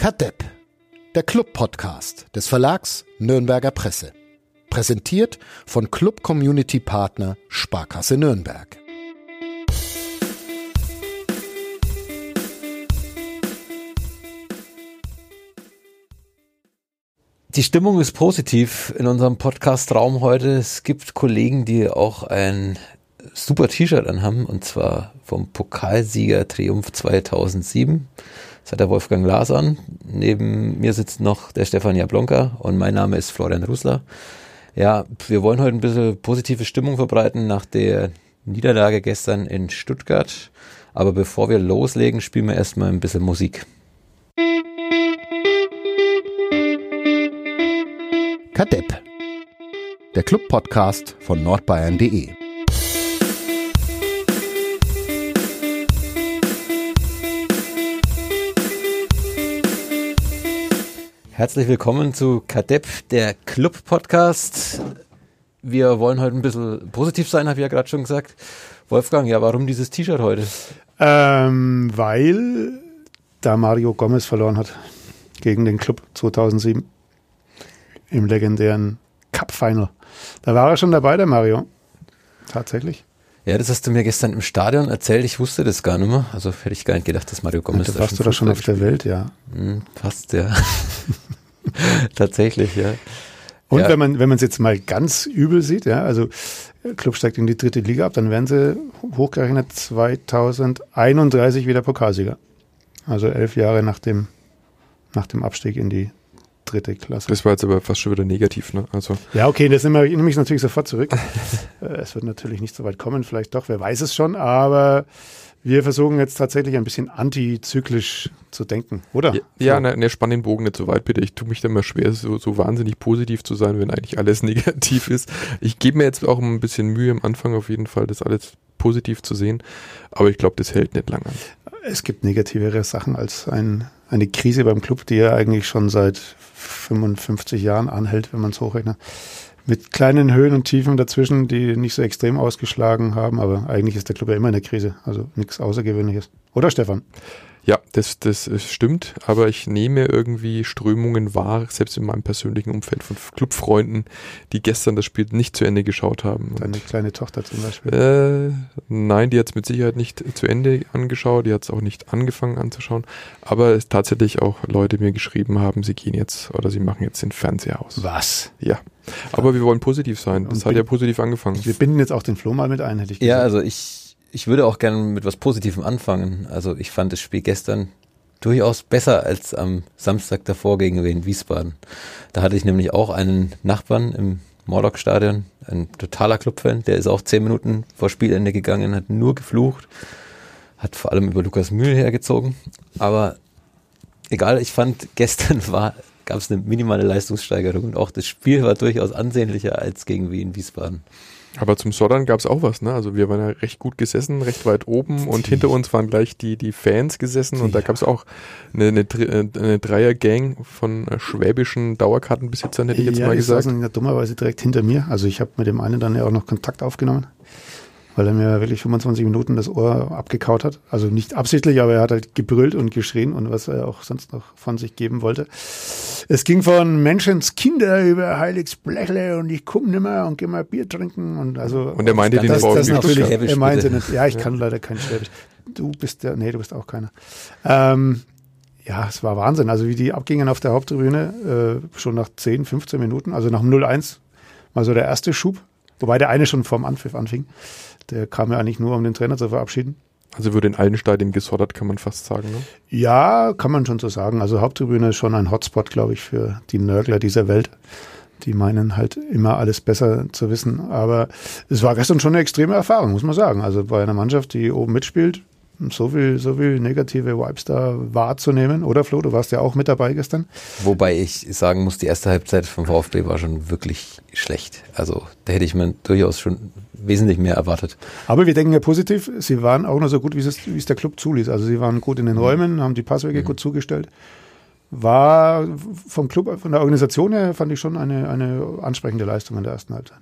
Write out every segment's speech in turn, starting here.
Kadepp, der Club-Podcast des Verlags Nürnberger Presse. Präsentiert von Club-Community-Partner Sparkasse Nürnberg. Die Stimmung ist positiv in unserem Podcast-Raum heute. Es gibt Kollegen, die auch ein super T-Shirt anhaben, und zwar vom Pokalsieger Triumph 2007. Das hat der Wolfgang an. Neben mir sitzt noch der Stefan Jablonka und mein Name ist Florian Rusler. Ja, wir wollen heute ein bisschen positive Stimmung verbreiten nach der Niederlage gestern in Stuttgart. Aber bevor wir loslegen, spielen wir erstmal ein bisschen Musik. Kadepp, der Club-Podcast von nordbayern.de. Herzlich willkommen zu Kadepp, der Club-Podcast. Wir wollen heute ein bisschen positiv sein, habe ich ja gerade schon gesagt. Wolfgang, ja, warum dieses T-Shirt heute? Ähm, weil da Mario Gomez verloren hat gegen den Club 2007 im legendären Cup-Final. Da war er schon dabei, der Mario. Tatsächlich. Ja, das hast du mir gestern im Stadion erzählt. Ich wusste das gar nicht mehr. Also hätte ich gar nicht gedacht, dass Mario Gomez. Ja, da warst du doch schon auf der Welt, ja. Hm, fast, ja. Tatsächlich, ja. Und ja. wenn man wenn man es jetzt mal ganz übel sieht, ja, also Club steigt in die dritte Liga ab, dann werden sie hochgerechnet 2031 wieder Pokalsieger. Also elf Jahre nach dem nach dem Abstieg in die dritte Klasse. Das war jetzt aber fast schon wieder negativ, ne? Also ja, okay, das nehme ich, nehme ich natürlich sofort zurück. es wird natürlich nicht so weit kommen, vielleicht doch, wer weiß es schon, aber wir versuchen jetzt tatsächlich ein bisschen antizyklisch zu denken, oder? Ja, ja ne, ne, spann den Bogen nicht so weit, bitte. Ich tue mich da immer schwer, so, so wahnsinnig positiv zu sein, wenn eigentlich alles negativ ist. Ich gebe mir jetzt auch ein bisschen Mühe am Anfang auf jeden Fall, das alles positiv zu sehen, aber ich glaube, das hält nicht lange an. Es gibt negativere Sachen als ein, eine Krise beim Club, die ja eigentlich schon seit 55 Jahren anhält, wenn man es hochrechnet mit kleinen Höhen und Tiefen dazwischen, die nicht so extrem ausgeschlagen haben, aber eigentlich ist der Club ja immer in der Krise, also nichts Außergewöhnliches. Oder Stefan? Ja, das, das stimmt, aber ich nehme irgendwie Strömungen wahr, selbst in meinem persönlichen Umfeld von Clubfreunden, die gestern das Spiel nicht zu Ende geschaut haben. Deine Und, kleine Tochter zum Beispiel? Äh, nein, die hat es mit Sicherheit nicht zu Ende angeschaut, die hat es auch nicht angefangen anzuschauen, aber es tatsächlich auch Leute mir geschrieben haben, sie gehen jetzt oder sie machen jetzt den Fernseher aus. Was? Ja. Aber wir wollen positiv sein. Das hat ja positiv angefangen. Wir binden jetzt auch den Flo mal mit ein, hätte ich gesagt. Ja, also ich ich würde auch gerne mit was Positivem anfangen. Also ich fand das Spiel gestern durchaus besser als am Samstag davor gegen Wien Wiesbaden. Da hatte ich nämlich auch einen Nachbarn im Morlock-Stadion, ein totaler Clubfan, der ist auch zehn Minuten vor Spielende gegangen, hat nur geflucht, hat vor allem über Lukas Mühl hergezogen. Aber egal, ich fand, gestern war, gab es eine minimale Leistungssteigerung und auch das Spiel war durchaus ansehnlicher als gegen Wien Wiesbaden. Aber zum Soddern gab es auch was, ne? Also wir waren ja recht gut gesessen, recht weit oben und hinter uns waren gleich die, die Fans gesessen und da gab es auch eine, eine, eine Dreier-Gang von äh, schwäbischen Dauerkartenbesitzern, hätte ich jetzt ja, mal gesagt. Die ja dummerweise direkt hinter mir. Also ich habe mit dem einen dann ja auch noch Kontakt aufgenommen weil er mir wirklich 25 Minuten das Ohr abgekaut hat. Also nicht absichtlich, aber er hat halt gebrüllt und geschrien und was er auch sonst noch von sich geben wollte. Es ging von Menschenskinder über Heiligs Blechle und ich komm nimmer und geh mal Bier trinken und also. Und er meinte den das, das natürlich, Schwäbisch, er meinte nicht, ja, ich kann leider kein Schwäbisch. Du bist ja, nee, du bist auch keiner. Ähm, ja, es war Wahnsinn. Also wie die abgingen auf der Haupttribüne, äh, schon nach 10, 15 Minuten, also nach dem 0-1 war so der erste Schub, wobei der eine schon vorm Anpfiff anfing. Der kam ja eigentlich nur, um den Trainer zu verabschieden. Also wird in allen Stadien gesoddert, kann man fast sagen, ne? Ja, kann man schon so sagen. Also Haupttribüne ist schon ein Hotspot, glaube ich, für die Nörgler dieser Welt. Die meinen halt immer alles besser zu wissen. Aber es war gestern schon eine extreme Erfahrung, muss man sagen. Also bei einer Mannschaft, die oben mitspielt, so viel, so viel negative Vibes da wahrzunehmen, oder Flo? Du warst ja auch mit dabei gestern. Wobei ich sagen muss, die erste Halbzeit vom VfB war schon wirklich schlecht. Also da hätte ich mir durchaus schon wesentlich mehr erwartet. Aber wir denken ja positiv, sie waren auch noch so gut, wie es, wie es der Club zuließ. Also sie waren gut in den mhm. Räumen, haben die Passwege mhm. gut zugestellt. War vom Club, von der Organisation her, fand ich schon eine, eine ansprechende Leistung in der ersten Halbzeit.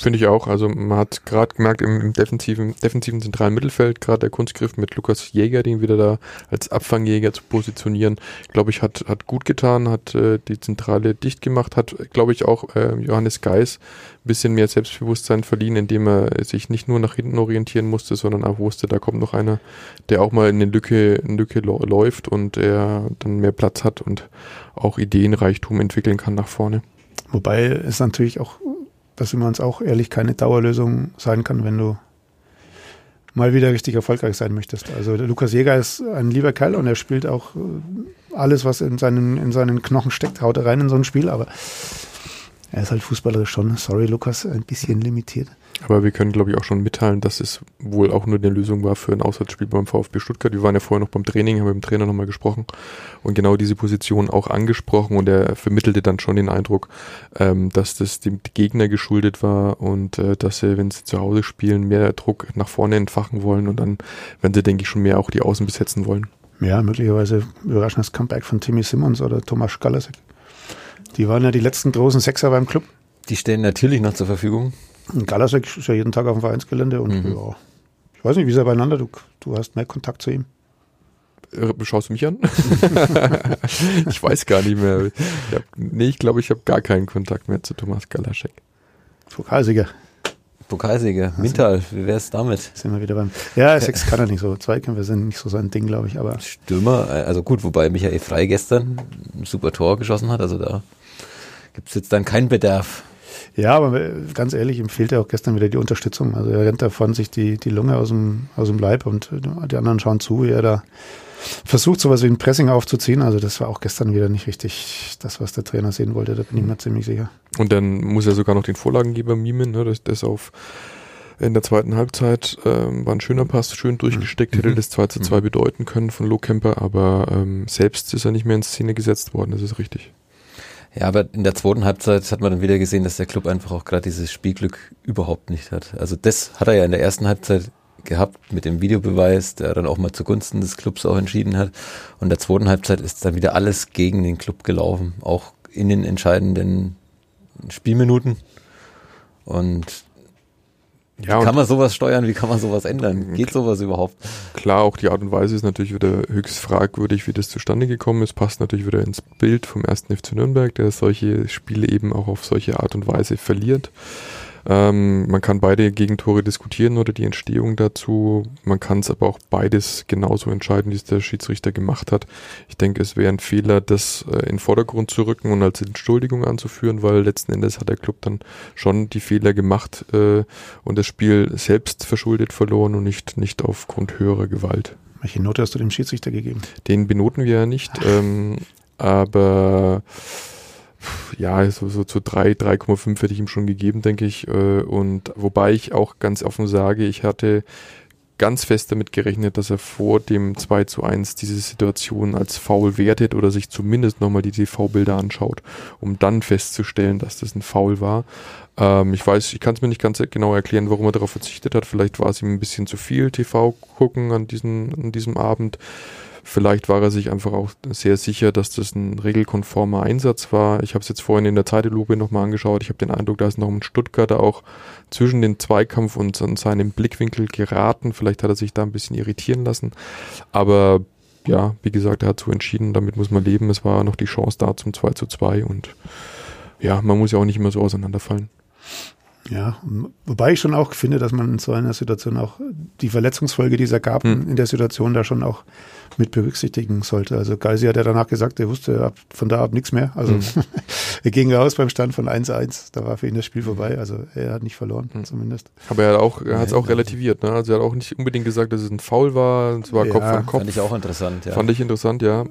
Finde ich auch. Also man hat gerade gemerkt im, im, defensiven, defensiven zentralen Mittelfeld, gerade der Kunstgriff mit Lukas Jäger, den wieder da als Abfangjäger zu positionieren, glaube ich, hat, hat gut getan, hat äh, die Zentrale dicht gemacht, hat, glaube ich, auch äh, Johannes Geis ein bisschen mehr Selbstbewusstsein verliehen, indem er sich nicht nur nach hinten orientieren musste, sondern auch wusste, da kommt noch einer, der auch mal in eine Lücke, eine Lücke läuft und er dann mehr Platz hat und auch Ideenreichtum entwickeln kann nach vorne. Wobei es natürlich auch dass wir uns auch ehrlich keine Dauerlösung sein kann, wenn du mal wieder richtig erfolgreich sein möchtest. Also Lukas Jäger ist ein lieber Kerl und er spielt auch äh, alles, was in seinen, in seinen Knochen steckt, haut er rein in so ein Spiel, aber er ist halt fußballerisch schon, sorry Lukas, ein bisschen limitiert. Aber wir können, glaube ich, auch schon mitteilen, dass es wohl auch nur eine Lösung war für ein Auswärtsspiel beim VfB Stuttgart. Wir waren ja vorher noch beim Training, haben mit dem Trainer nochmal gesprochen und genau diese Position auch angesprochen und er vermittelte dann schon den Eindruck, ähm, dass das dem Gegner geschuldet war und äh, dass sie, wenn sie zu Hause spielen, mehr Druck nach vorne entfachen wollen und dann werden sie, denke ich, schon mehr auch die Außen besetzen wollen. Ja, möglicherweise überraschendes Comeback von Timmy Simmons oder Thomas Galasek. Die waren ja die letzten großen Sechser beim Club. Die stehen natürlich noch zur Verfügung. Galasek ist ja jeden Tag auf dem Vereinsgelände und mhm. ja, ich weiß nicht, wie ist er beieinander? Du, du hast mehr Kontakt zu ihm. Äh, schaust du mich an? ich weiß gar nicht mehr. Ich hab, nee, ich glaube, ich habe gar keinen Kontakt mehr zu Thomas Galaschek. Pokalsieger. Pokalsieger. Mintal, wie wäre es damit? Sind wir wieder beim. Ja, Sechs kann er nicht so. Zweikämpfe sind nicht so sein Ding, glaube ich. Aber Stürmer, also gut, wobei Michael Frei gestern ein super Tor geschossen hat. Also da gibt es jetzt dann keinen Bedarf. Ja, aber ganz ehrlich, ihm fehlt ja auch gestern wieder die Unterstützung. Also er rennt davon sich die, die Lunge aus dem, aus dem Leib und die anderen schauen zu, wie er da versucht, sowas wie ein Pressing aufzuziehen. Also das war auch gestern wieder nicht richtig das, was der Trainer sehen wollte. Da bin ich mir ziemlich sicher. Und dann muss er sogar noch den Vorlagengeber mimen, ne? dass das auf in der zweiten Halbzeit ähm, war ein schöner Pass, schön durchgesteckt, hätte mhm. das 2 zu 2 mhm. bedeuten können von Lohkemper, aber ähm, selbst ist er nicht mehr in Szene gesetzt worden, das ist richtig. Ja, aber in der zweiten Halbzeit hat man dann wieder gesehen, dass der Club einfach auch gerade dieses Spielglück überhaupt nicht hat. Also das hat er ja in der ersten Halbzeit gehabt mit dem Videobeweis, der dann auch mal zugunsten des Clubs auch entschieden hat. Und in der zweiten Halbzeit ist dann wieder alles gegen den Club gelaufen, auch in den entscheidenden Spielminuten. Und ja, wie kann man sowas steuern? Wie kann man sowas ändern? Geht sowas überhaupt? Klar, auch die Art und Weise ist natürlich wieder höchst fragwürdig, wie das zustande gekommen ist. Passt natürlich wieder ins Bild vom ersten FC Nürnberg, der solche Spiele eben auch auf solche Art und Weise verliert. Ähm, man kann beide Gegentore diskutieren oder die Entstehung dazu. Man kann es aber auch beides genauso entscheiden, wie es der Schiedsrichter gemacht hat. Ich denke, es wäre ein Fehler, das äh, in den Vordergrund zu rücken und als Entschuldigung anzuführen, weil letzten Endes hat der Club dann schon die Fehler gemacht äh, und das Spiel selbst verschuldet verloren und nicht, nicht aufgrund höherer Gewalt. Welche Note hast du dem Schiedsrichter gegeben? Den benoten wir ja nicht, ähm, aber ja, so, so zu drei, 3,5 hätte ich ihm schon gegeben, denke ich. Äh, und wobei ich auch ganz offen sage, ich hatte ganz fest damit gerechnet, dass er vor dem 2 zu 1 diese Situation als faul wertet oder sich zumindest nochmal die TV-Bilder anschaut, um dann festzustellen, dass das ein Foul war. Ähm, ich weiß, ich kann es mir nicht ganz genau erklären, warum er darauf verzichtet hat. Vielleicht war es ihm ein bisschen zu viel TV gucken an, diesen, an diesem Abend. Vielleicht war er sich einfach auch sehr sicher, dass das ein regelkonformer Einsatz war. Ich habe es jetzt vorhin in der Zeitlupe nochmal angeschaut. Ich habe den Eindruck, da ist noch ein Stuttgarter auch zwischen den Zweikampf und, und seinem Blickwinkel geraten. Vielleicht hat er sich da ein bisschen irritieren lassen. Aber ja, wie gesagt, er hat so entschieden, damit muss man leben. Es war noch die Chance da zum 2 zu 2 und ja, man muss ja auch nicht immer so auseinanderfallen. Ja, wobei ich schon auch finde, dass man in so einer Situation auch die Verletzungsfolge, die es ergab, hm. in der Situation da schon auch mit berücksichtigen sollte. Also Geisi hat ja danach gesagt, er wusste ab, von da ab nichts mehr. Also hm. er ging raus beim Stand von 1-1. Da war für ihn das Spiel vorbei. Also er hat nicht verloren, hm. zumindest. Aber er hat auch, er hat es auch relativiert. Ne? Also er hat auch nicht unbedingt gesagt, dass es ein Foul war. Es war ja, Kopf an Kopf. Fand ich auch interessant. Ja. Fand ich interessant, ja.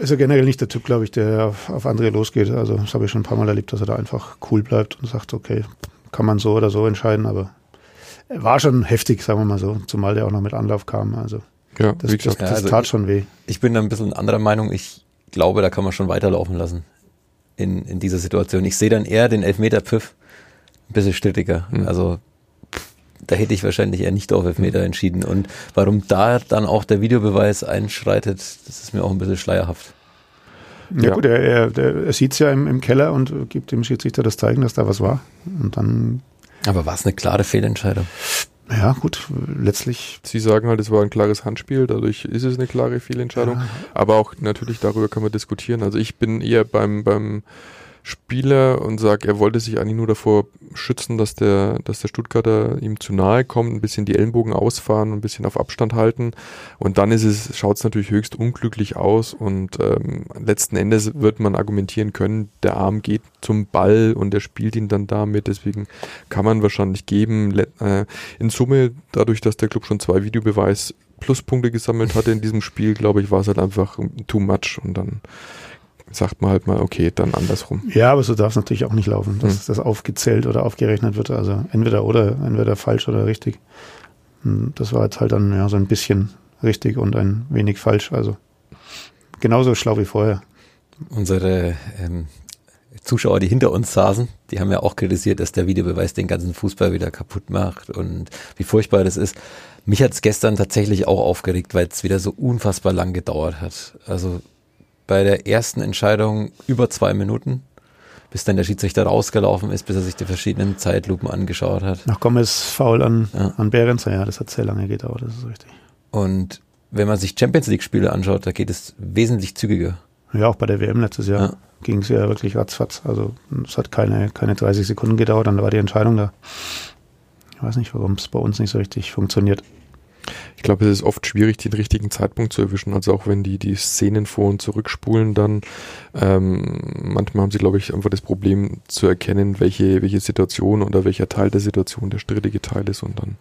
Ist er generell nicht der Typ, glaube ich, der auf, auf andere losgeht. Also das habe ich schon ein paar Mal erlebt, dass er da einfach cool bleibt und sagt, okay, kann man so oder so entscheiden, aber war schon heftig, sagen wir mal so, zumal der auch noch mit Anlauf kam. Also ja, das, das, das also tat schon weh. Ich bin da ein bisschen anderer Meinung. Ich glaube, da kann man schon weiterlaufen lassen in, in dieser Situation. Ich sehe dann eher den Elfmeter-Pfiff ein bisschen strittiger. Mhm. Also da hätte ich wahrscheinlich eher nicht auf Elfmeter mhm. entschieden. Und warum da dann auch der Videobeweis einschreitet, das ist mir auch ein bisschen schleierhaft. Ja, ja. gut, er, er, er sieht es ja im, im, Keller und gibt dem Schiedsrichter das Zeichen, dass da was war. Und dann Aber war es eine klare Fehlentscheidung? Ja, gut, letztlich. Sie sagen halt, es war ein klares Handspiel, dadurch ist es eine klare Fehlentscheidung. Ja. Aber auch natürlich darüber kann man diskutieren. Also ich bin eher beim, beim Spieler und sagt, er wollte sich eigentlich nur davor schützen, dass der, dass der Stuttgarter ihm zu nahe kommt, ein bisschen die Ellenbogen ausfahren, ein bisschen auf Abstand halten. Und dann ist es, schaut es natürlich höchst unglücklich aus und ähm, letzten Endes wird man argumentieren können, der Arm geht zum Ball und er spielt ihn dann damit. Deswegen kann man wahrscheinlich geben. Äh, in Summe, dadurch, dass der Club schon zwei Videobeweis Pluspunkte gesammelt hatte in diesem Spiel, glaube ich, war es halt einfach too much und dann sagt man halt mal, okay, dann andersrum. Ja, aber so darf es natürlich auch nicht laufen, dass hm. das aufgezählt oder aufgerechnet wird. Also entweder oder, entweder falsch oder richtig. Hm, das war jetzt halt dann ja so ein bisschen richtig und ein wenig falsch. Also genauso schlau wie vorher. Unsere ähm, Zuschauer, die hinter uns saßen, die haben ja auch kritisiert, dass der Videobeweis den ganzen Fußball wieder kaputt macht und wie furchtbar das ist. Mich hat es gestern tatsächlich auch aufgeregt, weil es wieder so unfassbar lang gedauert hat. Also bei der ersten Entscheidung über zwei Minuten, bis dann der Schiedsrichter rausgelaufen ist, bis er sich die verschiedenen Zeitlupen angeschaut hat. Nach Gomez faul an, ja. an Behrens, ja, das hat sehr lange gedauert, das ist richtig. Und wenn man sich Champions League-Spiele anschaut, da geht es wesentlich zügiger. Ja, auch bei der WM letztes Jahr ja. ging es ja wirklich ratzfatz. Also es hat keine, keine 30 Sekunden gedauert, dann war die Entscheidung da. Ich weiß nicht, warum es bei uns nicht so richtig funktioniert. Ich glaube, es ist oft schwierig, den richtigen Zeitpunkt zu erwischen. Also auch wenn die die Szenen vor und zurückspulen, dann ähm, manchmal haben sie, glaube ich, einfach das Problem zu erkennen, welche welche Situation oder welcher Teil der Situation der strittige Teil ist und dann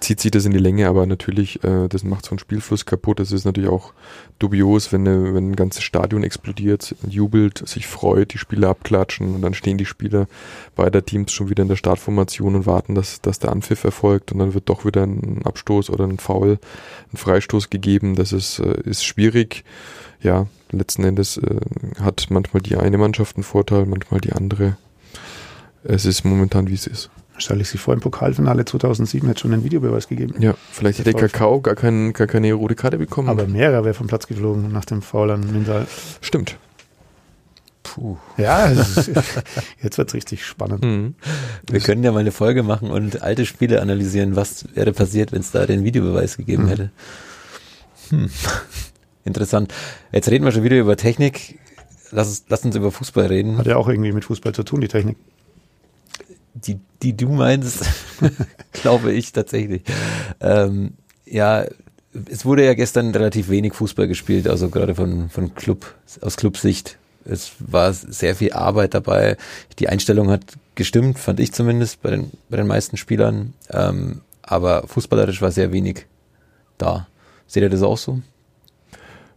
zieht sich das in die Länge, aber natürlich, äh, das macht so einen Spielfluss kaputt. Es ist natürlich auch dubios, wenn, eine, wenn ein ganzes Stadion explodiert, jubelt, sich freut, die Spieler abklatschen und dann stehen die Spieler beider Teams schon wieder in der Startformation und warten, dass, dass der Anpfiff erfolgt und dann wird doch wieder ein Abstoß oder ein Foul, ein Freistoß gegeben. Das ist, äh, ist schwierig. Ja, letzten Endes äh, hat manchmal die eine Mannschaft einen Vorteil, manchmal die andere. Es ist momentan, wie es ist. Stelle ich sich vor, im Pokalfinale 2007 hätte schon einen Videobeweis gegeben. Ja, vielleicht hätte Kakao gar, kein, gar keine rote Karte bekommen. Aber mehrer wäre vom Platz geflogen nach dem Foul an Mintal. Stimmt. Puh. Ja, ist, jetzt wird es richtig spannend. Mhm. Wir können ja mal eine Folge machen und alte Spiele analysieren, was wäre passiert, wenn es da den Videobeweis gegeben mhm. hätte. Hm. Interessant. Jetzt reden wir schon wieder über Technik. Lass, lass uns über Fußball reden. Hat ja auch irgendwie mit Fußball zu tun, die Technik die, die du meinst, glaube ich tatsächlich. Ähm, ja, es wurde ja gestern relativ wenig Fußball gespielt, also gerade von, von Club, aus Clubsicht. Es war sehr viel Arbeit dabei. Die Einstellung hat gestimmt, fand ich zumindest bei den, bei den meisten Spielern. Ähm, aber fußballerisch war sehr wenig da. Seht ihr das auch so?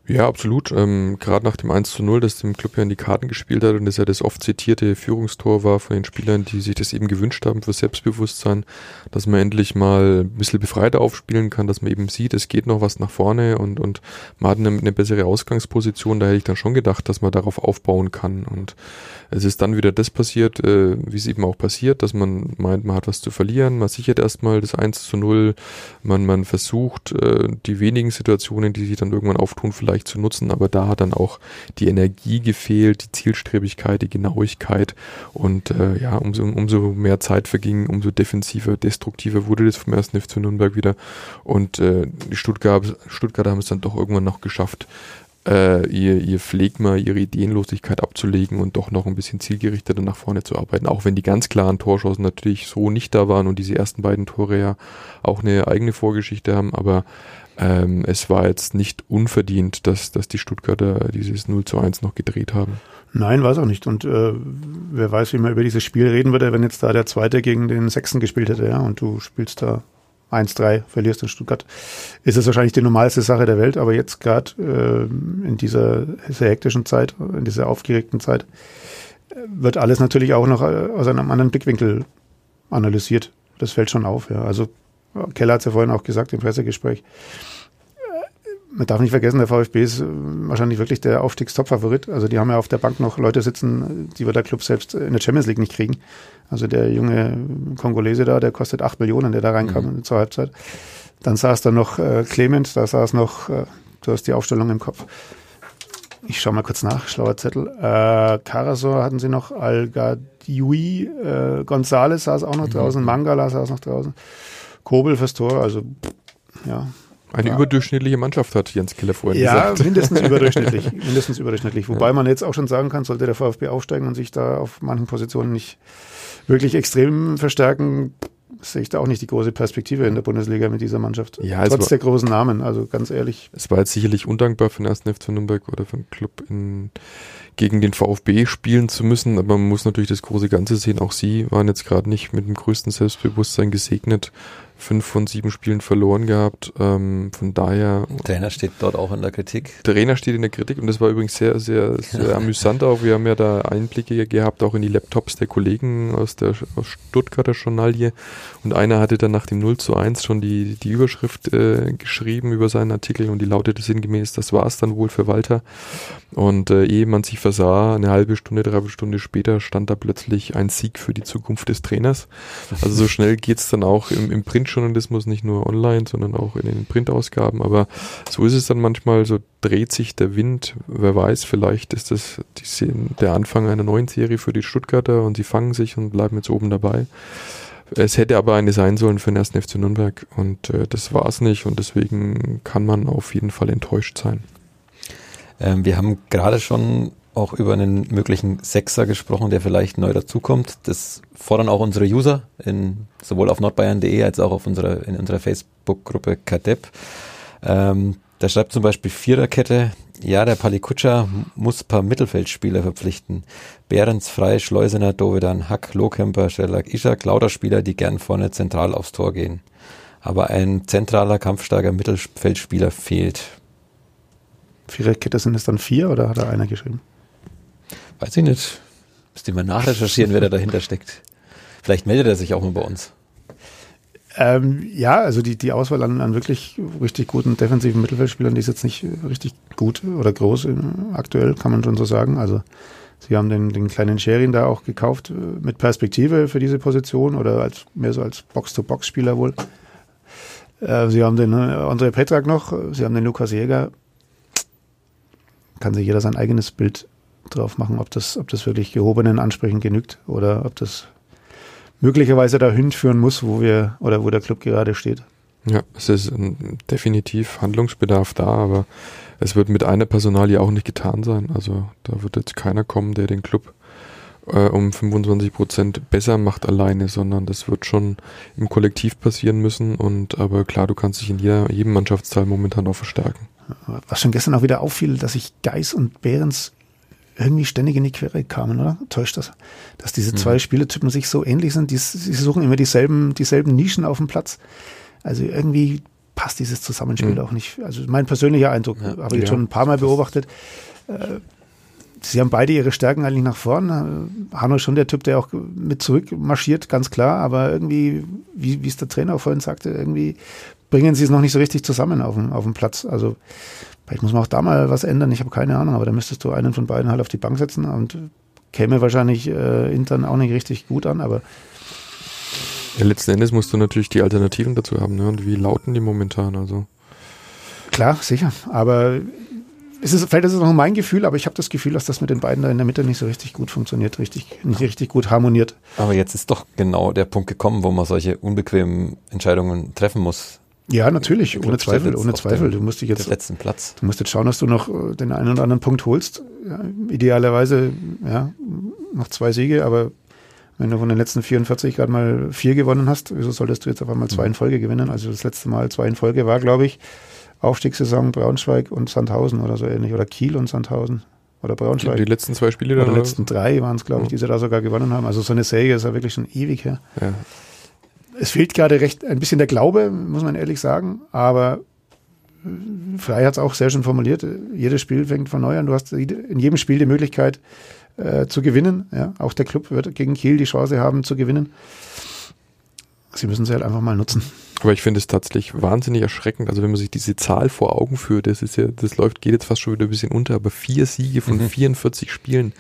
Ja, absolut. Ähm, Gerade nach dem 1 zu 0, das dem Club ja in die Karten gespielt hat und das ja das oft zitierte Führungstor war von den Spielern, die sich das eben gewünscht haben für Selbstbewusstsein, dass man endlich mal ein bisschen befreiter aufspielen kann, dass man eben sieht, es geht noch was nach vorne und, und man hat eine, eine bessere Ausgangsposition. Da hätte ich dann schon gedacht, dass man darauf aufbauen kann. Und es ist dann wieder das passiert, äh, wie es eben auch passiert, dass man meint, man hat was zu verlieren, man sichert erstmal das 1 zu 0, man, man versucht, äh, die wenigen Situationen, die sich dann irgendwann auftun, vielleicht vielleicht zu nutzen, aber da hat dann auch die Energie gefehlt, die Zielstrebigkeit, die Genauigkeit. Und äh, ja, umso, umso mehr Zeit verging, umso defensiver, destruktiver wurde das vom ersten FC Nürnberg wieder. Und äh, die Stuttgart, Stuttgarter haben es dann doch irgendwann noch geschafft, äh, ihr, ihr Phlegma, ihre Ideenlosigkeit abzulegen und doch noch ein bisschen zielgerichteter nach vorne zu arbeiten. Auch wenn die ganz klaren Torschancen natürlich so nicht da waren und diese ersten beiden Tore ja auch eine eigene Vorgeschichte haben, aber ähm, es war jetzt nicht unverdient, dass, dass die Stuttgarter dieses 0 zu 1 noch gedreht haben. Nein, weiß auch nicht. Und äh, wer weiß, wie man über dieses Spiel reden würde, wenn jetzt da der Zweite gegen den Sechsten gespielt hätte, ja, und du spielst da 1-3, verlierst in Stuttgart, ist es wahrscheinlich die normalste Sache der Welt. Aber jetzt gerade äh, in dieser sehr hektischen Zeit, in dieser aufgeregten Zeit, wird alles natürlich auch noch äh, aus einem anderen Blickwinkel analysiert. Das fällt schon auf, ja. Also Keller hat es ja vorhin auch gesagt im Pressegespräch. Man darf nicht vergessen, der VfB ist wahrscheinlich wirklich der Aufstiegstop-Favorit. Also die haben ja auf der Bank noch Leute sitzen, die wir der Club selbst in der Champions League nicht kriegen. Also der junge Kongolese da, der kostet acht Millionen, der da reinkam mhm. zur Halbzeit. Dann saß da noch äh, Clement, da saß noch, äh, du hast die Aufstellung im Kopf. ich schaue mal kurz nach, schlauer Zettel. Äh, Karasor hatten sie noch, Al-Gadioui, äh, Gonzales saß auch noch draußen, Mangala saß noch draußen, Kobel fürs Tor, also ja. Eine Ja. überdurchschnittliche Mannschaft hat Jens Keller vorhin Ja, gesagt. mindestens überdurchschnittlich. mindestens überdurchschnittlich. Wobei man jetzt auch schon sagen kann, sollte der VfB aufsteigen und sich da auf manchen Positionen nicht wirklich extrem verstärken, sehe ich da auch nicht die große Perspektive in der Bundesliga mit dieser Mannschaft. Ja, Trotz war- der großen Namen, also ganz ehrlich. Es war jetzt sicherlich undankbar für den 1. FC Nürnberg oder für den Club in, gegen den VfB spielen zu müssen, aber man muss natürlich das große Ganze sehen. Auch sie waren jetzt gerade nicht mit dem größten Selbstbewusstsein gesegnet. Fünf von sieben Spielen verloren gehabt. Ähm, von daher, Trainer steht dort auch in der Kritik. der Trainer steht in der Kritik und das war übrigens sehr, sehr, sehr amüsant auch. Wir haben ja da Einblicke gehabt, auch in die Laptops der Kollegen aus der aus Stuttgarter Journalie. Und einer hatte dann nach dem 0 zu 1 schon die, die Überschrift äh, geschrieben über seinen Artikel und die lautete sinngemäß, das war es dann wohl für Walter. Und äh, ehe man sich versah, eine halbe Stunde, dreiviertel Stunde später stand da plötzlich ein Sieg für die Zukunft des Trainers. Also so schnell geht's dann auch im, im Printjournalismus, nicht nur online, sondern auch in den Printausgaben. Aber so ist es dann manchmal, so dreht sich der Wind. Wer weiß, vielleicht ist das die, der Anfang einer neuen Serie für die Stuttgarter und sie fangen sich und bleiben jetzt oben dabei. Es hätte aber eine sein sollen für den 1. FC Nürnberg und äh, das war es nicht und deswegen kann man auf jeden Fall enttäuscht sein. Ähm, wir haben gerade schon auch über einen möglichen Sechser gesprochen, der vielleicht neu dazukommt. Das fordern auch unsere User, in, sowohl auf nordbayern.de als auch auf unserer, in unserer Facebook-Gruppe Kadepp. Ähm, da schreibt zum Beispiel Viererkette, ja, der Palikutscher muss paar Mittelfeldspieler verpflichten. Behrens, Frei, Schleusener, Dovedan, Hack, Lohkemper, Schellack, Ischak, lauter Spieler, die gern vorne zentral aufs Tor gehen. Aber ein zentraler, kampfstarker Mittelfeldspieler fehlt. Viererkette sind es dann vier oder hat da einer geschrieben? Weiß ich nicht. Müsste mal nachrecherchieren, wer da dahinter steckt. Vielleicht meldet er sich auch mal bei uns. Ähm, ja, also die, die Auswahl an, an wirklich richtig guten defensiven Mittelfeldspielern, die ist jetzt nicht richtig gut oder groß äh, aktuell, kann man schon so sagen. Also sie haben den, den kleinen Sherin da auch gekauft äh, mit Perspektive für diese Position oder als mehr so als Box-to-Box-Spieler wohl. Äh, sie haben den äh, André Petrak noch, sie haben den Lukas Jäger. Kann sich jeder sein eigenes Bild drauf machen, ob das, ob das wirklich gehobenen Ansprüchen genügt oder ob das möglicherweise dahin führen muss, wo wir oder wo der Club gerade steht. Ja, es ist ähm, definitiv Handlungsbedarf da, aber es wird mit einer Personalie auch nicht getan sein. Also da wird jetzt keiner kommen, der den Club äh, um 25 Prozent besser macht alleine, sondern das wird schon im Kollektiv passieren müssen. Und aber klar, du kannst dich in jeder, jedem Mannschaftsteil momentan auch verstärken. Was schon gestern auch wieder auffiel, dass sich Geis und Behrens irgendwie ständig in die Quere kamen, oder? Täuscht das? Dass diese zwei Spielertypen sich so ähnlich sind, die, sie suchen immer dieselben, dieselben Nischen auf dem Platz. Also irgendwie passt dieses Zusammenspiel Mhm. auch nicht. Also mein persönlicher Eindruck, Ja. habe ich Ja. schon ein paar Mal beobachtet. Äh, Sie haben beide ihre Stärken eigentlich nach vorn. Äh, Hanno ist schon der Typ, der auch mit zurück marschiert, ganz klar. Aber irgendwie, wie, wie es der Trainer auch vorhin sagte, irgendwie bringen sie es noch nicht so richtig zusammen auf dem, auf dem Platz. Also vielleicht muss man auch da mal was ändern. Ich habe keine Ahnung, aber da müsstest du einen von beiden halt auf die Bank setzen und käme wahrscheinlich äh, intern auch nicht richtig gut an. Aber Ja, letzten Endes musst du natürlich die Alternativen dazu haben. Ne? Und wie lauten die momentan? Also klar, sicher. Aber es ist, vielleicht ist es noch mein Gefühl, aber ich habe das Gefühl, dass das mit den beiden da in der Mitte nicht so richtig gut funktioniert, richtig, nicht richtig gut harmoniert. Aber jetzt ist doch genau der Punkt gekommen, wo man solche unbequemen Entscheidungen treffen muss. Ja, natürlich, ohne Zweifel, ohne Zweifel. Du musst dich Jetzt letzten Platz. Du musst jetzt schauen, dass du noch äh, den einen oder anderen Punkt holst. Ja, idealerweise, ja, noch zwei Siege, aber wenn du von den letzten 44 gerade mal vier gewonnen hast, wieso solltest du jetzt auf einmal zwei in Folge gewinnen? Also das letzte Mal zwei in Folge war, glaube ich, Aufstiegssaison Braunschweig und Sandhausen oder so ähnlich. Oder Kiel und Sandhausen. Oder Braunschweig. die letzten zwei Spiele oder die letzten drei waren es, glaube ich, die sie da sogar gewonnen haben. Also so eine Serie ist ja wirklich schon ewig her Ja. Es fehlt gerade recht ein bisschen der Glaube, muss man ehrlich sagen, aber äh, Frei hat es auch sehr schön formuliert. Jedes Spiel fängt von neu an. Du hast in jedem Spiel die Möglichkeit äh, zu gewinnen. Ja, auch der Club wird gegen Kiel die Chance haben zu gewinnen. Sie müssen sie halt einfach mal nutzen. Aber ich finde es tatsächlich wahnsinnig erschreckend. Also wenn man sich diese Zahl vor Augen führt, das ist ja, das läuft, geht jetzt fast schon wieder ein bisschen unter, aber vier Siege von mhm. 44 Spielen.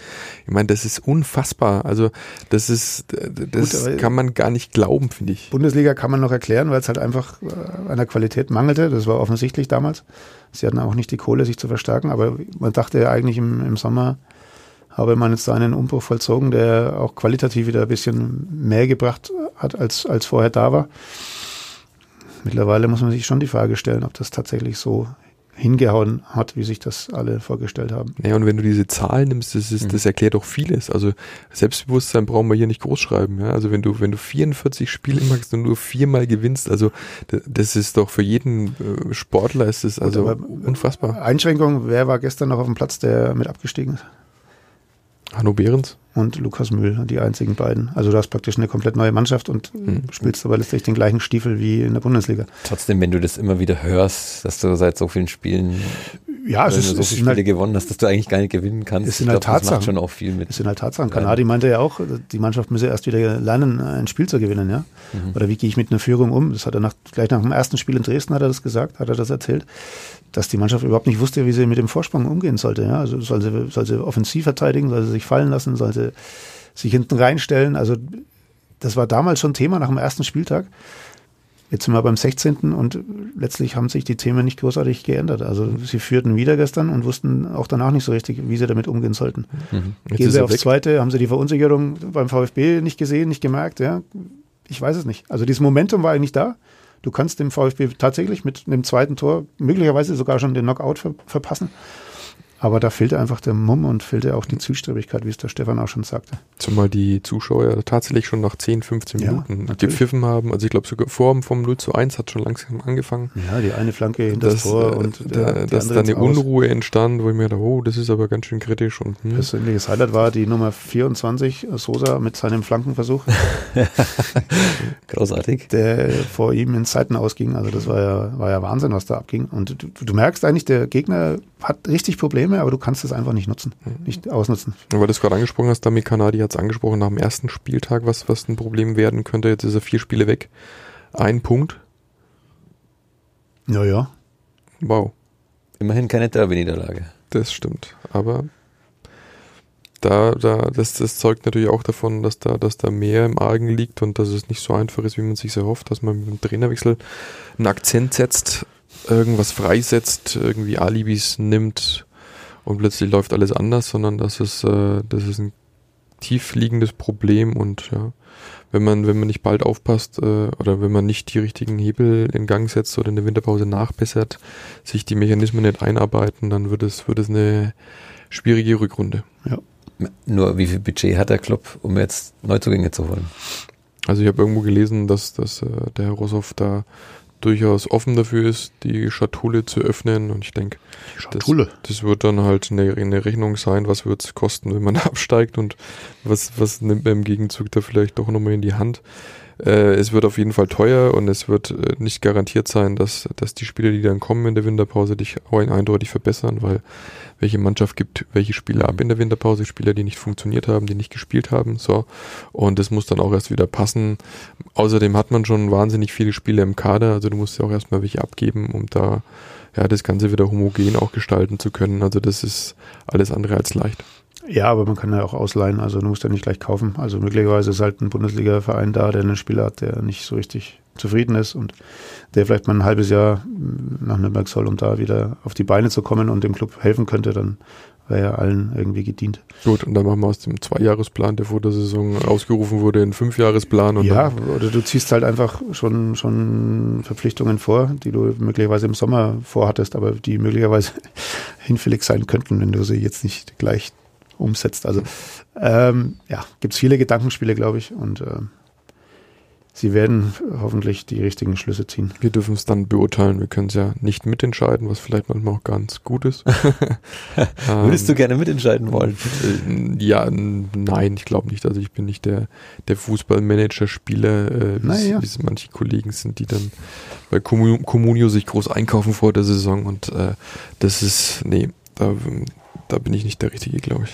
Ich meine, das ist unfassbar. Also das ist, das Gut, kann man gar nicht glauben, finde ich. Bundesliga kann man noch erklären, weil es halt einfach äh, an der Qualität mangelte. Das war offensichtlich damals. Sie hatten auch nicht die Kohle, sich zu verstärken, aber man dachte ja eigentlich im, im Sommer, habe man jetzt einen Umbruch vollzogen, der auch qualitativ wieder ein bisschen mehr gebracht hat, als, als vorher da war. Mittlerweile muss man sich schon die Frage stellen, ob das tatsächlich so hingehauen hat, wie sich das alle vorgestellt haben. Naja, und wenn du diese Zahlen nimmst, das, ist, mhm. das erklärt doch vieles. Also Selbstbewusstsein brauchen wir hier nicht groß schreiben. Ja? Also wenn du, wenn du 44 Spiele machst und nur viermal gewinnst, also das ist doch für jeden äh, Sportler ist es also unfassbar. Einschränkung, wer war gestern noch auf dem Platz, der mit abgestiegen ist? Hanno Behrens und Lukas Mühl, die einzigen beiden. Also du hast praktisch eine komplett neue Mannschaft und mhm. spielst aber letztlich den gleichen Stiefel wie in der Bundesliga. Trotzdem, wenn du das immer wieder hörst, dass du seit so vielen Spielen ja, es ist, so viele Spiele halt, gewonnen hast, dass du eigentlich gar nicht gewinnen kannst. Es sind halt glaub, Tatsachen. Das macht schon auch viel mit. Es sind halt Tatsachen. Kanadi meinte ja auch, die Mannschaft müsse erst wieder lernen, ein Spiel zu gewinnen, ja. Mhm. Oder wie gehe ich mit einer Führung um? Das hat er nach, gleich nach dem ersten Spiel in Dresden hat er das gesagt, hat er das erzählt, dass die Mannschaft überhaupt nicht wusste, wie sie mit dem Vorsprung umgehen sollte, ja. Also soll sie, soll sie offensiv verteidigen, soll sie sich fallen lassen, soll sie sich hinten reinstellen. Also das war damals schon Thema nach dem ersten Spieltag. Jetzt sind wir beim 16. und letztlich haben sich die Themen nicht großartig geändert. Also sie führten wieder gestern und wussten auch danach nicht so richtig, wie sie damit umgehen sollten. Mhm. Gehen sie aufs weg. Zweite, haben sie die Verunsicherung beim VfB nicht gesehen, nicht gemerkt, ja? Ich weiß es nicht. Also dieses Momentum war eigentlich da. Du kannst dem VfB tatsächlich mit einem zweiten Tor möglicherweise sogar schon den Knockout ver verpassen. Aber da fehlte einfach der Mumm und fehlte auch die Zielstrebigkeit, wie es der Stefan auch schon sagte. Zumal die Zuschauer tatsächlich schon nach 10, 15 Minuten ja, gepfiffen haben. Also ich glaube sogar vor vom 0 zu 1 hat schon langsam angefangen. Ja, die eine Flanke hinter das, Tor äh, und da, dass da eine Unruhe entstand, wo ich mir dachte, oh, das ist aber ganz schön kritisch. Und, hm. Persönliches Highlight war die Nummer 24, Sosa mit seinem Flankenversuch. Großartig. Der vor ihm in Zeiten ausging. Also das war ja, war ja Wahnsinn, was da abging. Und du, du merkst eigentlich, der Gegner hat richtig Probleme, aber du kannst es einfach nicht nutzen, nicht ausnutzen. weil du es gerade angesprochen hast, Dami Kanadi hat es angesprochen, nach dem ersten Spieltag, was, was ein Problem werden könnte. Jetzt ist er vier Spiele weg. Ein Punkt. Ja, ja. Wow. Immerhin keine Derby-Niederlage. Das stimmt. Aber da, da, das, das zeugt natürlich auch davon, dass da, dass da mehr im Argen liegt und dass es nicht so einfach ist, wie man sich erhofft, dass man mit dem Trainerwechsel einen Akzent setzt irgendwas freisetzt, irgendwie Alibis nimmt und plötzlich läuft alles anders, sondern das ist, äh, das ist ein tief liegendes Problem und ja, wenn man, wenn man nicht bald aufpasst äh, oder wenn man nicht die richtigen Hebel in Gang setzt oder in der Winterpause nachbessert, sich die Mechanismen nicht einarbeiten, dann wird es, wird es eine schwierige Rückrunde. Ja. Nur wie viel Budget hat der Club, um jetzt Neuzugänge zu holen? Also ich habe irgendwo gelesen, dass, dass äh, der Herr Rossoff da durchaus offen dafür ist, die Schatulle zu öffnen. Und ich denke, das, das, wird dann halt eine, eine Rechnung sein, was wird es kosten, wenn man absteigt und was, was nimmt man im Gegenzug da vielleicht doch nochmal in die Hand. Äh, es wird auf jeden Fall teuer und es wird äh, nicht garantiert sein, dass, dass die Spieler, die dann kommen in der Winterpause, dich eindeutig verbessern, weil welche Mannschaft gibt welche Spieler ab in der Winterpause, Spieler, die nicht funktioniert haben, die nicht gespielt haben, so. Und das muss dann auch erst wieder passen. Außerdem hat man schon wahnsinnig viele Spiele im Kader, also du musst ja auch erstmal welche abgeben, um da, ja, das Ganze wieder homogen auch gestalten zu können. Also das ist alles andere als leicht. Ja, aber man kann ja auch ausleihen, also du musst ja nicht gleich kaufen. Also möglicherweise ist halt ein Bundesliga-Verein da, der einen Spieler hat, der nicht so richtig zufrieden ist und der vielleicht mal ein halbes Jahr nach Nürnberg soll, um da wieder auf die Beine zu kommen und dem Club helfen könnte, dann wäre ja allen irgendwie gedient. Gut, und dann machen wir aus dem Zweijahresplan, der vor der Saison ausgerufen wurde, einen Fünfjahresplan. Und ja, oder du ziehst halt einfach schon, schon Verpflichtungen vor, die du möglicherweise im Sommer vorhattest, aber die möglicherweise hinfällig sein könnten, wenn du sie jetzt nicht gleich umsetzt. Also ähm, ja, gibt es viele Gedankenspiele, glaube ich, und äh, sie werden hoffentlich die richtigen Schlüsse ziehen. Wir dürfen es dann beurteilen. Wir können es ja nicht mitentscheiden, was vielleicht manchmal auch ganz gut ist. Würdest du gerne mitentscheiden wollen? Äh, ja, nein, ich glaube nicht. Also ich bin nicht der, der Fußballmanager-Spieler, äh, wie naja. es manche Kollegen sind, die dann bei Communio sich groß einkaufen vor der Saison und äh, das ist, nee, da, da bin ich nicht der Richtige, glaube ich.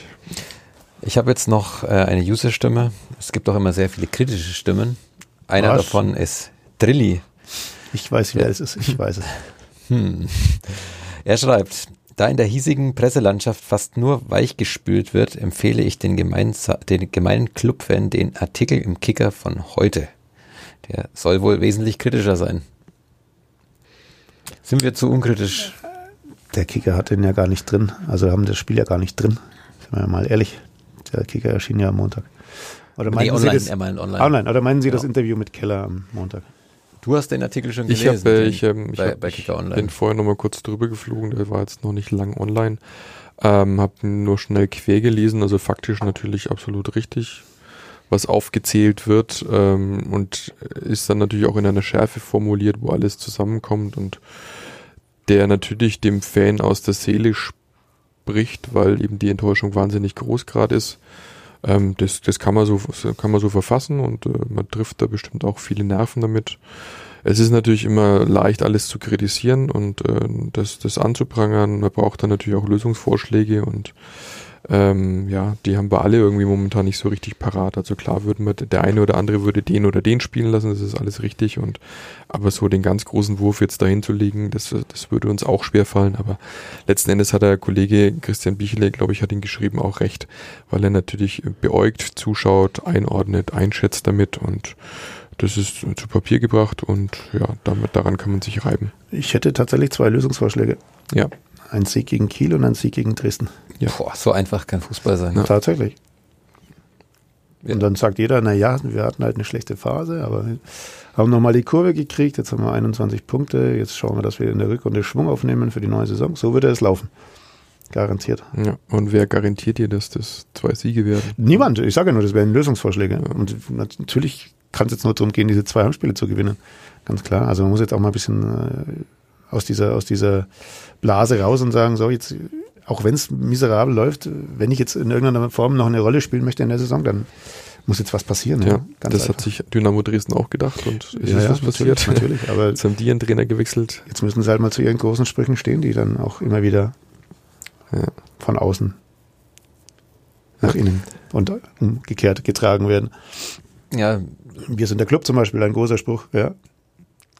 Ich habe jetzt noch äh, eine User-Stimme. Es gibt auch immer sehr viele kritische Stimmen. Einer Was? davon ist Drilli. Ich weiß, wer es ist. Ich weiß es. Hm. Er schreibt, da in der hiesigen Presselandschaft fast nur weichgespült wird, empfehle ich den, gemeinsa den gemeinen Clubfan den Artikel im Kicker von heute. Der soll wohl wesentlich kritischer sein. Sind wir zu unkritisch? Der Kicker hat den ja gar nicht drin. Also haben das Spiel ja gar nicht drin. Sind wir mal ehrlich. Der Kicker erschien ja am Montag. Oder meinen Nee, online, Sie das, er meint online. online. Oder meinen Sie das Genau. Interview mit Keller am Montag? Du hast den Artikel schon Ich gelesen. habe äh, den- ich, ähm, ich bei, hab, bei ich Kicker Online. bin vorher nochmal kurz drüber geflogen, der war jetzt noch nicht lang online. Ähm, habe nur schnell quer gelesen, also faktisch natürlich absolut richtig, was aufgezählt wird ähm, und ist dann natürlich auch in einer Schärfe formuliert, wo alles zusammenkommt und der natürlich dem Fan aus der Seele spricht, weil eben die Enttäuschung wahnsinnig groß gerade ist. Ähm, das, das kann man so kann man so verfassen und äh, man trifft da bestimmt auch viele Nerven damit. Es ist natürlich immer leicht, alles zu kritisieren und äh, das, das anzuprangern. Man braucht dann natürlich auch Lösungsvorschläge und ähm, ja, die haben wir alle irgendwie momentan nicht so richtig parat. Also klar würden wir, der eine oder andere würde den oder den spielen lassen, das ist alles richtig und aber so den ganz großen Wurf jetzt dahin zu legen, das, das würde uns auch schwer fallen. Aber letzten Endes hat der Kollege Christian Bichele, glaube ich, hat ihn geschrieben, auch recht, weil er natürlich beäugt zuschaut, einordnet, einschätzt damit und das ist zu Papier gebracht und ja, damit, daran kann man sich reiben. Ich hätte tatsächlich zwei Lösungsvorschläge. Ja. Ein Sieg gegen Kiel und ein Sieg gegen Dresden. Ja. Boah, so einfach kann Fußball sein. Ja. Tatsächlich. Ja. Und dann sagt jeder, na ja, wir hatten halt eine schlechte Phase, aber wir haben nochmal die Kurve gekriegt, jetzt haben wir 21 Punkte, jetzt schauen wir, dass wir in der Rückrunde Schwung aufnehmen für die neue Saison. So würde es laufen. Garantiert. Ja, und wer garantiert dir, dass das zwei Siege werden? Niemand, ich sage ja nur, das wären Lösungsvorschläge. Und natürlich kann es jetzt nur darum gehen, diese zwei Heimspiele zu gewinnen. Ganz klar. Also man muss jetzt auch mal ein bisschen äh, aus dieser, aus dieser Blase raus und sagen, so jetzt, auch wenn es miserabel läuft, wenn ich jetzt in irgendeiner Form noch eine Rolle spielen möchte in der Saison, dann muss jetzt was passieren. Ja, Ganz das einfach. hat sich Dynamo Dresden auch gedacht und es ja, ist ja, was passiert. Natürlich, natürlich. Aber Jetzt haben die ihren Trainer gewechselt. jetzt müssen sie halt mal zu ihren großen Sprüchen stehen, die dann auch immer wieder Ja. von außen nach innen und umgekehrt getragen werden. Ja, Wir sind der Club zum Beispiel, ein großer Spruch. Ja.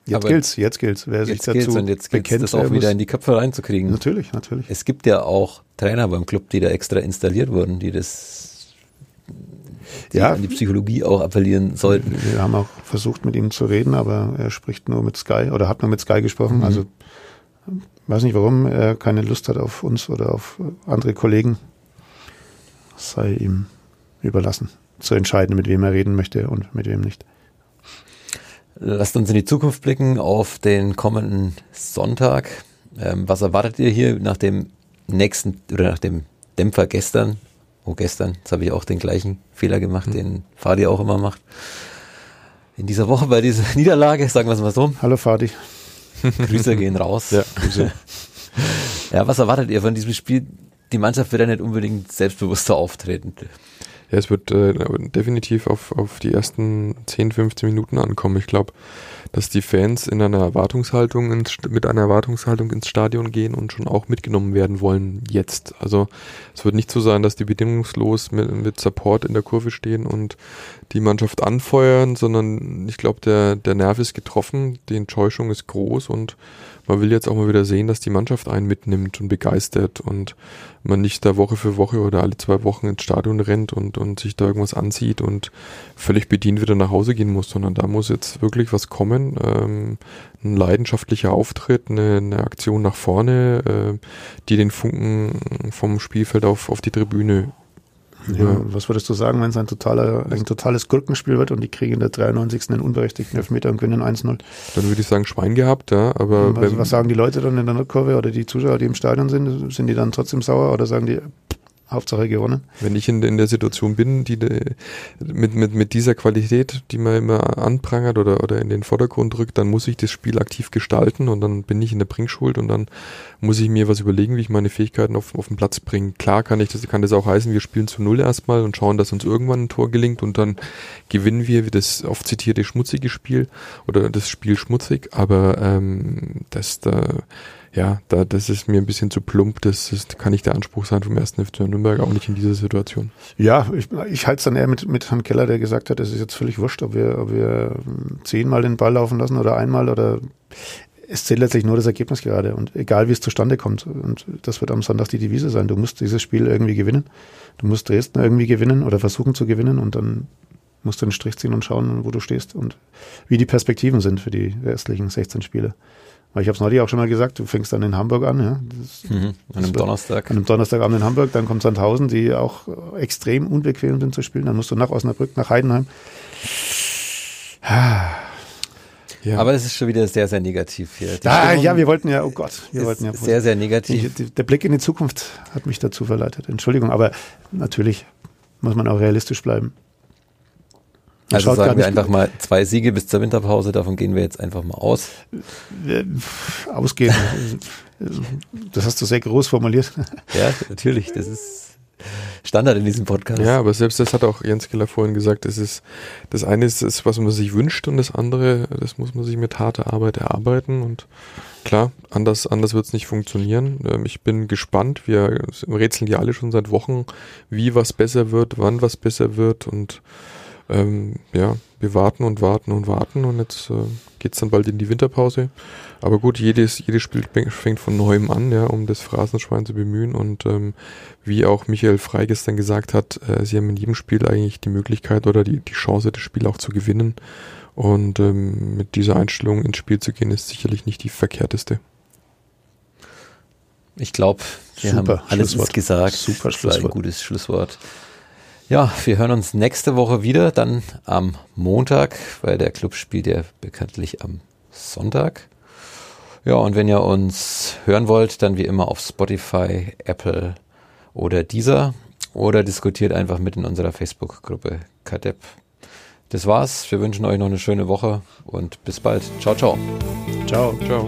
Jetzt Aber gilt's, jetzt gilt's. Wer sich dazu und jetzt bekennt, das auch der wieder in die Köpfe reinzukriegen. Natürlich, natürlich. Es gibt ja auch Trainer beim Club, die da extra installiert wurden, die das die Ja. an die Psychologie auch appellieren sollten. Wir haben auch versucht, mit ihm zu reden, aber er spricht nur mit Sky oder hat nur mit Sky gesprochen. Mhm. Also weiß nicht, warum er keine Lust hat auf uns oder auf andere Kollegen. Es sei ihm überlassen, zu entscheiden, mit wem er reden möchte und mit wem nicht. Lasst uns in die Zukunft blicken auf den kommenden Sonntag. Ähm, was erwartet ihr hier nach dem nächsten oder nach dem Dämpfer gestern? Oh, gestern, jetzt habe ich auch den gleichen Fehler gemacht, Mhm. den Fadi auch immer macht. In dieser Woche bei dieser Niederlage, sagen wir es mal so, Hallo Fadi. Grüße gehen raus. Ja, Grüße. Ja, was erwartet ihr von diesem Spiel? Die Mannschaft wird ja nicht unbedingt selbstbewusster auftreten. Ja, es wird äh, definitiv auf, auf die ersten 10, 15 Minuten ankommen. Ich glaube, dass die Fans in einer Erwartungshaltung ins, mit einer Erwartungshaltung ins Stadion gehen und schon auch mitgenommen werden wollen jetzt. Also es wird nicht so sein, dass die bedingungslos mit, mit Support in der Kurve stehen und die Mannschaft anfeuern, sondern ich glaube, der, der Nerv ist getroffen, die Enttäuschung ist groß und man will jetzt auch mal wieder sehen, dass die Mannschaft einen mitnimmt und begeistert und man nicht da Woche für Woche oder alle zwei Wochen ins Stadion rennt und, und sich da irgendwas ansieht und völlig bedient wieder nach Hause gehen muss, sondern da muss jetzt wirklich was kommen. Ähm, ein leidenschaftlicher Auftritt, eine, eine Aktion nach vorne, äh, die den Funken vom Spielfeld auf, auf die Tribüne Ja, was würdest du sagen, wenn es ein, totaler, ein totales Gurkenspiel wird und die kriegen in der 93. einen unberechtigten Elfmeter und gewinnen 1-0? Dann würde ich sagen, Schwein gehabt, ja, aber Was, wenn, was sagen die Leute dann in der Nordkurve oder die Zuschauer, die im Stadion sind? Sind die dann trotzdem sauer oder sagen die, Hauptsache gewonnen? wenn ich in, in der Situation bin, die mit, mit, mit dieser Qualität, die man immer anprangert oder, oder in den Vordergrund rückt, dann muss ich das Spiel aktiv gestalten und dann bin ich in der Bringschuld und dann muss ich mir was überlegen, wie ich meine Fähigkeiten auf, auf den Platz bringe. Klar kann ich das, kann das auch heißen, wir spielen zu Null erstmal und schauen, dass uns irgendwann ein Tor gelingt und dann gewinnen wir das oft zitierte schmutzige Spiel oder das Spiel schmutzig, aber ähm, das da ja, da, das ist mir ein bisschen zu plump. Das, das kann nicht der Anspruch sein vom ersten FC Nürnberg, auch nicht in dieser Situation. Ja, ich, ich halte es dann eher mit, mit Herrn Keller, der gesagt hat, es ist jetzt völlig wurscht, ob wir, ob wir zehnmal den Ball laufen lassen oder einmal oder es zählt letztlich nur das Ergebnis gerade und egal wie es zustande kommt. Und das wird am Sonntag die Devise sein. Du musst dieses Spiel irgendwie gewinnen. Du musst Dresden irgendwie gewinnen oder versuchen zu gewinnen und dann musst du einen Strich ziehen und schauen, wo du stehst und wie die Perspektiven sind für die restlichen 16 Spiele. Weil ich habe es neulich auch schon mal gesagt, du fängst dann in Hamburg an, ja. Mhm. An einem Donnerstag. An einem Donnerstagabend in Hamburg, dann kommt Sandhausen, die auch extrem unbequem sind zu spielen. Dann musst du nach Osnabrück, nach Heidenheim. Ja. Aber es ist schon wieder sehr, sehr negativ hier. Die Ah, Stimmung ja, wir wollten ja, oh Gott, wir wollten ja. sehr, sehr negativ. Ich, der Blick in die Zukunft hat mich dazu verleitet. Entschuldigung, aber natürlich muss man auch realistisch bleiben. Man Also sagen wir einfach mal zwei Siege bis zur Winterpause, davon gehen wir jetzt einfach mal aus. äh, ausgehen. das hast du sehr groß formuliert. Ja, natürlich, das ist Standard in diesem Podcast. Ja, aber selbst das hat auch Jens Keller vorhin gesagt, es ist, das eine ist, das, was man sich wünscht und das andere, das muss man sich mit harter Arbeit erarbeiten und klar, anders, anders wird es nicht funktionieren. Ähm, ich bin gespannt, wir rätseln ja alle schon seit Wochen, wie was besser wird, wann was besser wird und ähm, ja, wir warten und warten und warten und jetzt äh, geht's dann bald in die Winterpause. Aber gut, jedes, jedes Spiel fängt von neuem an, ja, um das Phrasenschwein zu bemühen. Und ähm, wie auch Michael Frey gestern gesagt hat, äh, sie haben in jedem Spiel eigentlich die Möglichkeit oder die, die Chance, das Spiel auch zu gewinnen. Und ähm, mit dieser Einstellung ins Spiel zu gehen, ist sicherlich nicht die verkehrteste. Ich glaube, wir Super haben alles Schlusswort. gesagt. Super Das war ein Schlusswort. gutes Schlusswort. Ja, wir hören uns nächste Woche wieder, dann am Montag, weil der Club spielt ja bekanntlich am Sonntag. Ja, und wenn ihr uns hören wollt, dann wie immer auf Spotify, Apple oder Deezer oder diskutiert einfach mit in unserer Facebook-Gruppe KDEP. Das war's. Wir wünschen euch noch eine schöne Woche und bis bald. Ciao, ciao. Ciao. Ciao.